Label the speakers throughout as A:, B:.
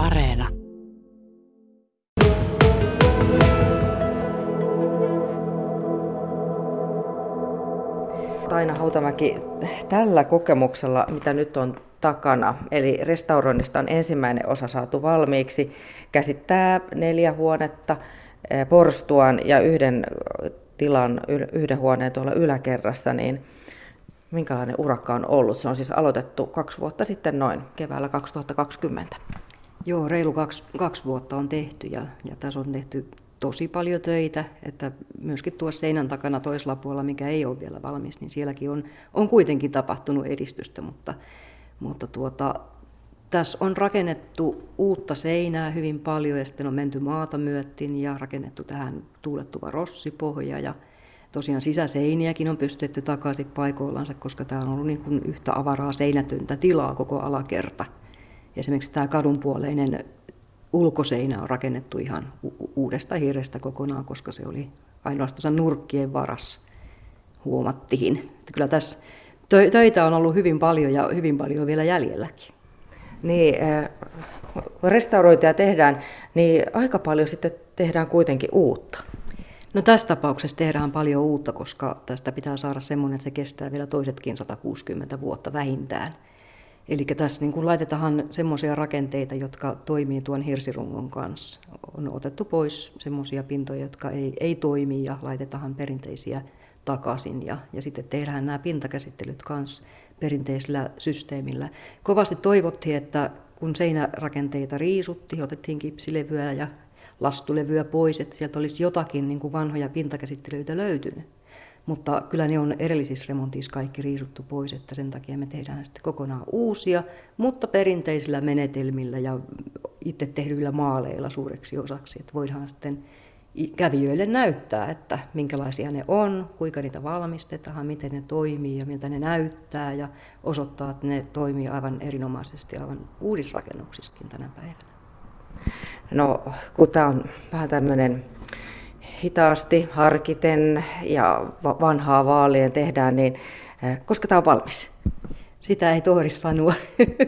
A: Areena.
B: Taina Hautamäki, tällä kokemuksella, mitä nyt on takana, eli restauroinnista on ensimmäinen osa saatu valmiiksi, käsittää neljä huonetta, eh, porstuan ja yhden tilan, yhden huoneen tuolla yläkerrassa, niin minkälainen urakka on ollut? Se on siis aloitettu kaksi vuotta sitten noin keväällä 2020.
C: Joo, reilu kaksi, kaksi vuotta on tehty ja, ja tässä on tehty tosi paljon töitä, että myöskin tuossa seinän takana toisella puolella, mikä ei ole vielä valmis, niin sielläkin on, on kuitenkin tapahtunut edistystä, mutta, mutta tuota, tässä on rakennettu uutta seinää hyvin paljon ja sitten on menty maata myöttin ja rakennettu tähän tuulettuva rossipohja ja tosiaan sisäseiniäkin on pystytty takaisin paikoillansa, koska tämä on ollut niin kuin yhtä avaraa seinätöntä tilaa koko alakerta. Esimerkiksi tämä kadunpuoleinen ulkoseinä on rakennettu ihan uudesta hirrestä kokonaan, koska se oli ainoastaan nurkkien varas, huomattiin. Että kyllä tässä töitä on ollut hyvin paljon ja hyvin paljon vielä jäljelläkin.
B: Niin, restaurointia tehdään, niin aika paljon sitten tehdään kuitenkin uutta.
C: No tässä tapauksessa tehdään paljon uutta, koska tästä pitää saada semmoinen, että se kestää vielä toisetkin 160 vuotta vähintään. Eli tässä niin kun laitetaan semmoisia rakenteita, jotka toimii tuon hirsirungon kanssa. On otettu pois semmoisia pintoja, jotka ei, ei toimi ja laitetaan perinteisiä takaisin. Ja, ja sitten tehdään nämä pintakäsittelyt kanssa perinteisellä systeemillä. Kovasti toivottiin, että kun seinärakenteita riisuttiin, otettiin kipsilevyä ja lastulevyä pois, että sieltä olisi jotakin niin kuin vanhoja pintakäsittelyitä löytynyt. Mutta kyllä ne on edellisissä remontissa kaikki riisuttu pois, että sen takia me tehdään sitten kokonaan uusia, mutta perinteisillä menetelmillä ja itse tehdyillä maaleilla suureksi osaksi, että voidaan sitten kävijöille näyttää, että minkälaisia ne on, kuinka niitä valmistetaan, miten ne toimii ja miltä ne näyttää ja osoittaa, että ne toimii aivan erinomaisesti aivan uudisrakennuksissakin tänä päivänä.
B: No, kun tämä on vähän tämmöinen hitaasti, harkiten ja vanhaa vaalien tehdään, niin eh, koska tämä on valmis?
C: Sitä ei tohdi sanoa.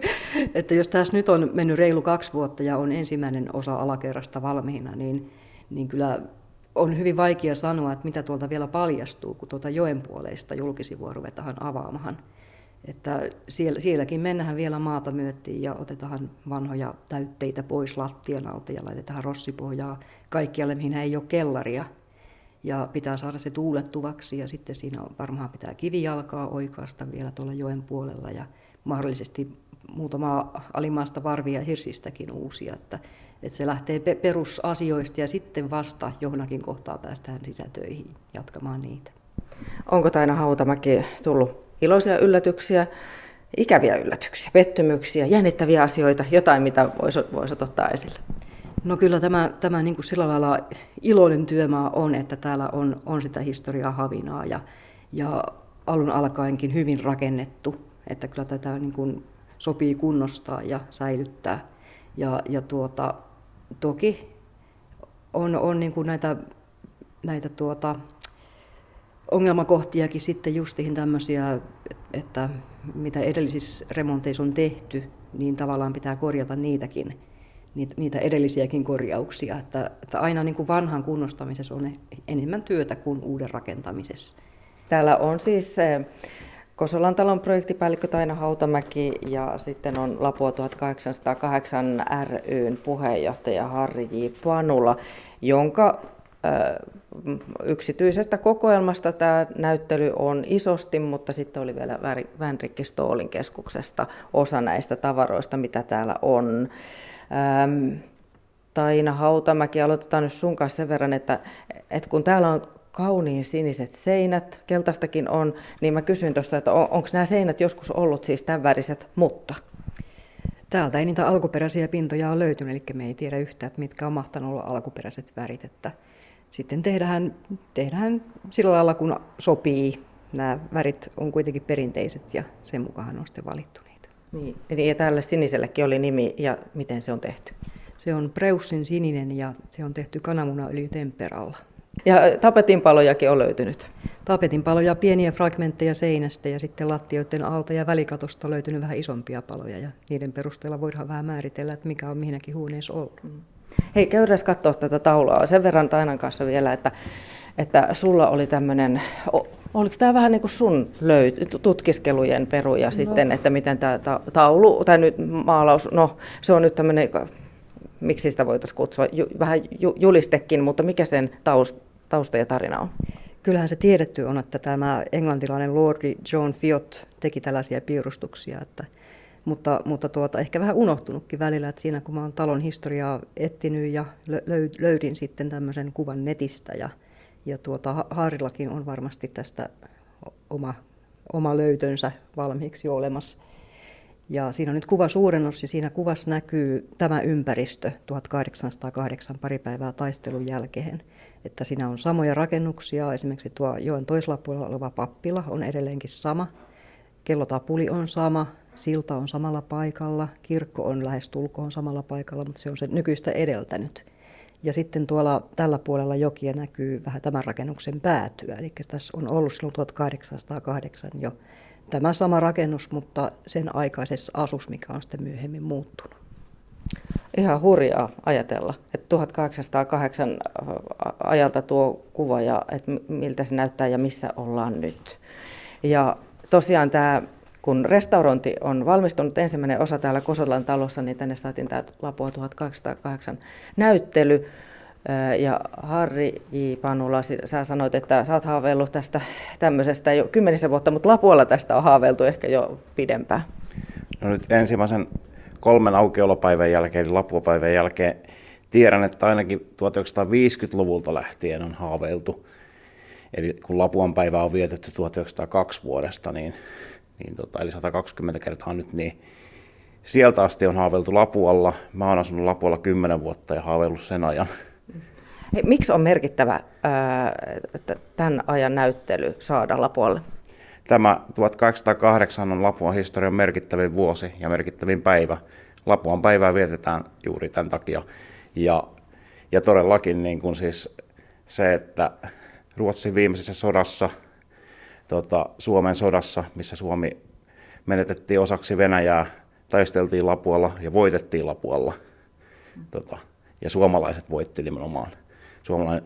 C: että jos tässä nyt on mennyt reilu kaksi vuotta ja on ensimmäinen osa alakerrasta valmiina, niin, niin kyllä on hyvin vaikea sanoa, että mitä tuolta vielä paljastuu, kun tuota joen puoleista julkisivua ruvetaan avaamaan. Että siellä, sielläkin mennään vielä maata myöttiin ja otetaan vanhoja täytteitä pois lattian alta ja laitetaan rossipohjaa kaikkialle, mihin ei ole kellaria. Ja pitää saada se tuulettuvaksi ja sitten siinä on, varmaan pitää kivijalkaa oikaista vielä tuolla joen puolella ja mahdollisesti muutama alimaasta varvia hirsistäkin uusia, että, että se lähtee perusasioista ja sitten vasta johonkin kohtaa päästään sisätöihin jatkamaan niitä.
B: Onko Taina Hautamäki tullut iloisia yllätyksiä, ikäviä yllätyksiä, pettymyksiä, jännittäviä asioita, jotain, mitä voisi, voisi ottaa esille?
C: No kyllä tämä, tämä niin kuin sillä lailla iloinen työmaa on, että täällä on, on sitä historiaa havinaa ja, ja alun alkaenkin hyvin rakennettu, että kyllä tätä niin kuin sopii kunnostaa ja säilyttää. Ja, ja tuota, toki on, on niin kuin näitä, näitä tuota, ongelmakohtiakin sitten justiin tämmöisiä, että mitä edellisissä remonteissa on tehty, niin tavallaan pitää korjata niitäkin, niitä edellisiäkin korjauksia. Että, että aina niin kuin vanhan kunnostamisessa on enemmän työtä kuin uuden rakentamisessa.
B: Täällä on siis Kosolan talon projektipäällikkö Taina Hautamäki ja sitten on Lapua 1808 ryn puheenjohtaja Harri J. Panula, jonka yksityisestä kokoelmasta tämä näyttely on isosti, mutta sitten oli vielä Vänrikki Stoolin keskuksesta osa näistä tavaroista, mitä täällä on. Taina Hautamäki, aloitetaan nyt sun kanssa sen verran, että, että kun täällä on kauniin siniset seinät, keltaistakin on, niin mä kysyin tuossa, että on, onko nämä seinät joskus ollut siis tämän väriset, mutta...
C: Täältä ei niitä alkuperäisiä pintoja ole löytynyt, eli me ei tiedä yhtään, että mitkä on mahtanut olla alkuperäiset värit. Että sitten tehdään, tehdään sillä lailla, kun sopii. Nämä värit on kuitenkin perinteiset ja sen mukaan on sitten valittu niitä.
B: Niin, ja tälle sinisellekin oli nimi ja miten se on tehty?
C: Se on Preussin sininen ja se on tehty kananmunaöljytemperalla.
B: Ja tapetinpalojakin on löytynyt?
C: Tapetinpaloja, pieniä fragmentteja seinästä ja sitten lattioiden alta ja välikatosta on löytynyt vähän isompia paloja ja niiden perusteella voidaan vähän määritellä, että mikä on mihinäkin huoneessa ollut. Mm.
B: Hei, käydään katsoa tätä taulua sen verran Tainan kanssa vielä, että, että sulla oli tämmöinen, oliko tämä vähän niin kuin sun löyt, tutkiskelujen peruja no. sitten, että miten tämä taulu, tai nyt maalaus, no se on nyt tämmöinen, miksi sitä voitaisiin kutsua, ju, vähän ju, julistekin, mutta mikä sen taust, tausta ja tarina on?
C: Kyllähän se tiedetty on, että tämä englantilainen lordi John Fiot teki tällaisia piirustuksia, että mutta, mutta tuota, ehkä vähän unohtunutkin välillä, että siinä kun mä oon talon historiaa etsinyt ja löydin sitten tämmöisen kuvan netistä ja, ja tuota, Haarillakin on varmasti tästä oma, oma löytönsä valmiiksi olemassa. Ja siinä on nyt kuva suurennus ja siinä kuvassa näkyy tämä ympäristö 1808 pari päivää taistelun jälkeen. Että siinä on samoja rakennuksia, esimerkiksi tuo joen toisella puolella oleva pappila on edelleenkin sama. Kellotapuli on sama, silta on samalla paikalla, kirkko on lähes tulkoon samalla paikalla, mutta se on se nykyistä edeltänyt. Ja sitten tuolla tällä puolella jokia näkyy vähän tämän rakennuksen päätyä, eli tässä on ollut silloin 1808 jo tämä sama rakennus, mutta sen aikaisessa asus, mikä on sitten myöhemmin muuttunut.
B: Ihan hurjaa ajatella, että 1808 ajalta tuo kuva ja että miltä se näyttää ja missä ollaan nyt. Ja tosiaan tämä kun restaurointi on valmistunut ensimmäinen osa täällä Kosolan talossa, niin tänne saatiin tämä Lapua 1808 näyttely. Ja Harri J. Panula, sä sanoit, että sä oot haaveillut tästä tämmöisestä jo kymmenisen vuotta, mutta Lapualla tästä on haaveiltu ehkä jo pidempään.
A: No nyt ensimmäisen kolmen aukiolopäivän jälkeen, eli Lapuapäivän jälkeen, tiedän, että ainakin 1950-luvulta lähtien on haaveiltu. Eli kun Lapuan päivä on vietetty 1902 vuodesta, niin niin tota, eli 120 kertaa nyt, niin sieltä asti on haaveiltu Lapualla. Mä oon asunut Lapualla 10 vuotta ja haaveillut sen ajan.
B: Hei, miksi on merkittävä ää, tämän ajan näyttely saada Lapualle?
A: Tämä 1808 on Lapuan historian merkittävin vuosi ja merkittävin päivä. Lapuan päivää vietetään juuri tämän takia. Ja, ja todellakin niin kuin siis se, että Ruotsin viimeisessä sodassa – tota, Suomen sodassa, missä Suomi menetettiin osaksi Venäjää, taisteltiin Lapualla ja voitettiin Lapualla. Tota, ja suomalaiset voitti nimenomaan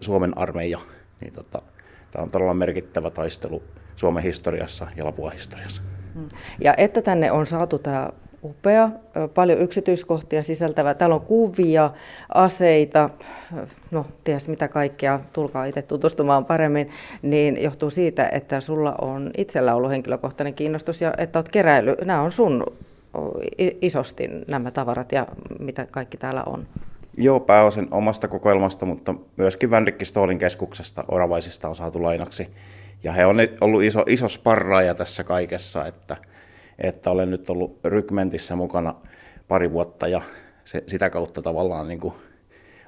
A: Suomen armeija. Niin tota, tämä on todella merkittävä taistelu Suomen historiassa ja Lapua historiassa.
B: Mm. Ja että tänne on saatu tämä upea, paljon yksityiskohtia sisältävä. Täällä on kuvia, aseita, no ties mitä kaikkea, tulkaa itse tutustumaan paremmin, niin johtuu siitä, että sulla on itsellä ollut henkilökohtainen kiinnostus ja että olet keräily. Nämä on sun isosti nämä tavarat ja mitä kaikki täällä on.
A: Joo, pääosin omasta kokoelmasta, mutta myöskin Vänrikki Stoolin keskuksesta Oravaisista on saatu lainaksi. Ja he on ollut iso, iso sparraaja tässä kaikessa, että – että olen nyt ollut rykmentissä mukana pari vuotta ja se, sitä kautta tavallaan niin kuin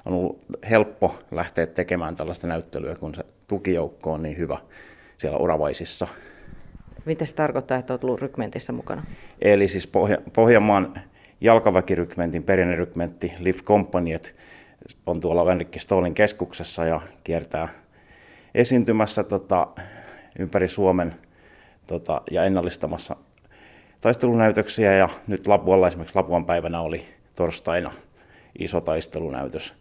A: on ollut helppo lähteä tekemään tällaista näyttelyä, kun se tukijoukko on niin hyvä siellä Oravaisissa.
B: Mitä se tarkoittaa, että olet ollut rykmentissä mukana?
A: Eli siis Pohja- Pohjanmaan jalkaväkirykmentin perinnerykmentti Live Company on tuolla Vänrikki Stolin keskuksessa ja kiertää esiintymässä tota, ympäri Suomen tota, ja ennallistamassa taistelunäytöksiä ja nyt Lapualla esimerkiksi Lapuan päivänä oli torstaina iso taistelunäytös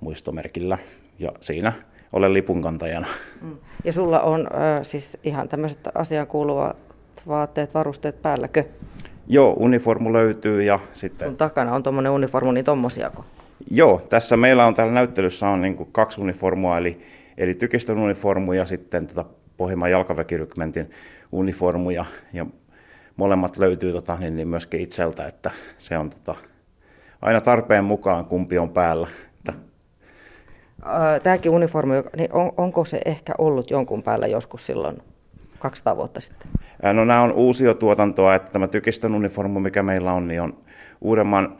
A: muistomerkillä ja siinä olen lipunkantajana. Mm.
B: Ja sulla on äh, siis ihan tämmöiset asiaan kuuluvat vaatteet, varusteet päälläkö?
A: Joo, uniformu löytyy ja sitten...
B: Kun takana on tuommoinen uniformu, niin tommosiako?
A: Joo, tässä meillä on täällä näyttelyssä on niin kaksi uniformua, eli, eli tykistön uniformu ja sitten tota Pohjanmaan jalkaväkirykmentin uniformu ja, ja molemmat löytyy tota, niin, niin myöskin itseltä, että se on tota, aina tarpeen mukaan kumpi on päällä. Että.
B: Tämäkin uniformi, niin on, onko se ehkä ollut jonkun päällä joskus silloin 200 vuotta sitten?
A: No nämä on uusiotuotantoa, että tämä tykistön uniformu, mikä meillä on, niin on uudemman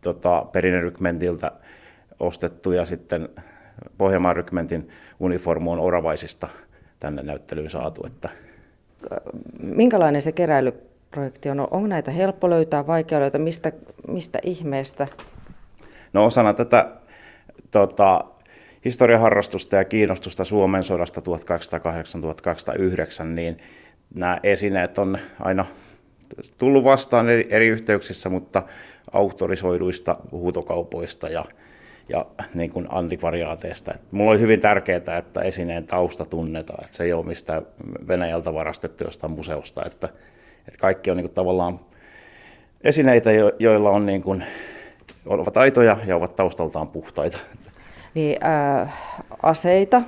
A: tota, perinnerykmentiltä ostettu ja sitten Pohjanmaan rykmentin uniformu on oravaisista tänne näyttelyyn saatu. Että
B: minkälainen se keräilyprojekti on? Onko näitä helppo löytää, vaikea löytää, mistä, mistä ihmeestä?
A: No osana tätä tota, historiaharrastusta ja kiinnostusta Suomen sodasta 1808-1809, niin nämä esineet on aina tullut vastaan eri, eri yhteyksissä, mutta auktorisoiduista huutokaupoista ja, ja niin kuin antikvariaateista. Et mulla oli hyvin tärkeää, että esineen tausta tunnetaan, että se ei ole mistään Venäjältä varastettu jostain museosta, että, että kaikki on niin kuin tavallaan esineitä, joilla on niin kuin, ovat aitoja ja ovat taustaltaan puhtaita.
B: Niin, äh, aseita,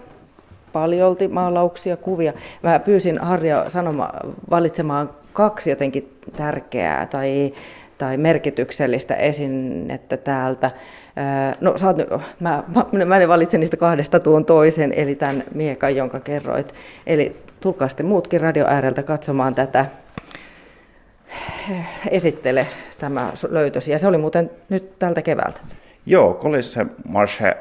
B: paljolti maalauksia, kuvia. Mä pyysin Harja sanoma, valitsemaan kaksi jotenkin tärkeää tai, tai merkityksellistä esinettä täältä. No, oot, mä, mä, mä valitsen niistä kahdesta tuon toisen, eli tämän miekan, jonka kerroit. Eli tulkaa sitten muutkin radio ääreltä katsomaan tätä esittele tämä löytösi. Ja se oli muuten nyt tältä keväältä.
A: Joo, Kolise Marshe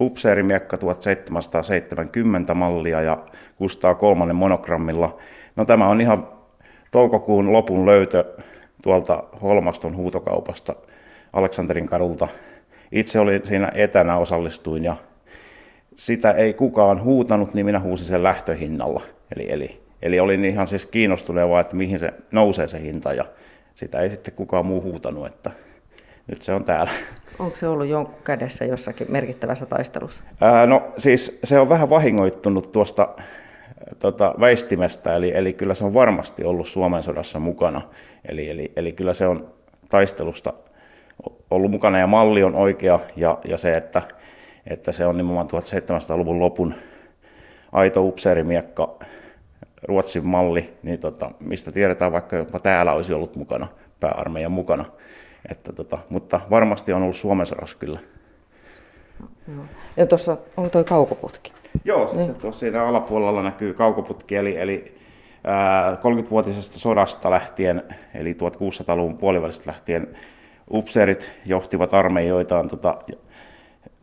A: upseerimiekka 1770 mallia ja Kustaa kolmannen monogrammilla. No tämä on ihan toukokuun lopun löytö tuolta Holmaston huutokaupasta Aleksanterin kadulta. Itse olin siinä etänä, osallistuin ja sitä ei kukaan huutanut, niin minä huusin sen lähtöhinnalla. Eli, eli Eli olin ihan siis kiinnostunut että mihin se nousee se hinta ja sitä ei sitten kukaan muu huutanut, että nyt se on täällä.
B: Onko se ollut jonkun kädessä jossakin merkittävässä taistelussa?
A: Ää, no siis se on vähän vahingoittunut tuosta tota, väistimestä, eli, eli kyllä se on varmasti ollut Suomen sodassa mukana. Eli, eli, eli kyllä se on taistelusta ollut mukana ja malli on oikea ja, ja se, että, että se on nimenomaan 1700-luvun lopun aito upseerimiekka Ruotsin malli, niin tota, mistä tiedetään, vaikka jopa täällä olisi ollut mukana, pääarmeijan mukana. Että tota, mutta varmasti on ollut Suomen sodassa kyllä.
B: Ja tuossa on tuo kaukoputki.
A: Joo, sitten niin. tuossa siinä alapuolella näkyy kaukoputki, eli, eli ää, 30-vuotisesta sodasta lähtien, eli 1600-luvun puolivälistä lähtien, upseerit johtivat armeijoitaan tota,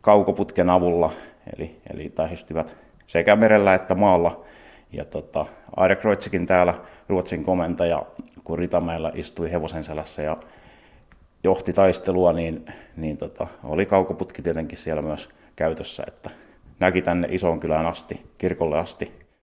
A: kaukoputken avulla, eli, eli tähystivät sekä merellä että maalla ja tota, Aire Kreutsikin täällä, Ruotsin komentaja, kun Ritamäellä istui hevosen selässä ja johti taistelua, niin, niin tota, oli kaukoputki tietenkin siellä myös käytössä, että näki tänne isoon kylään asti, kirkolle asti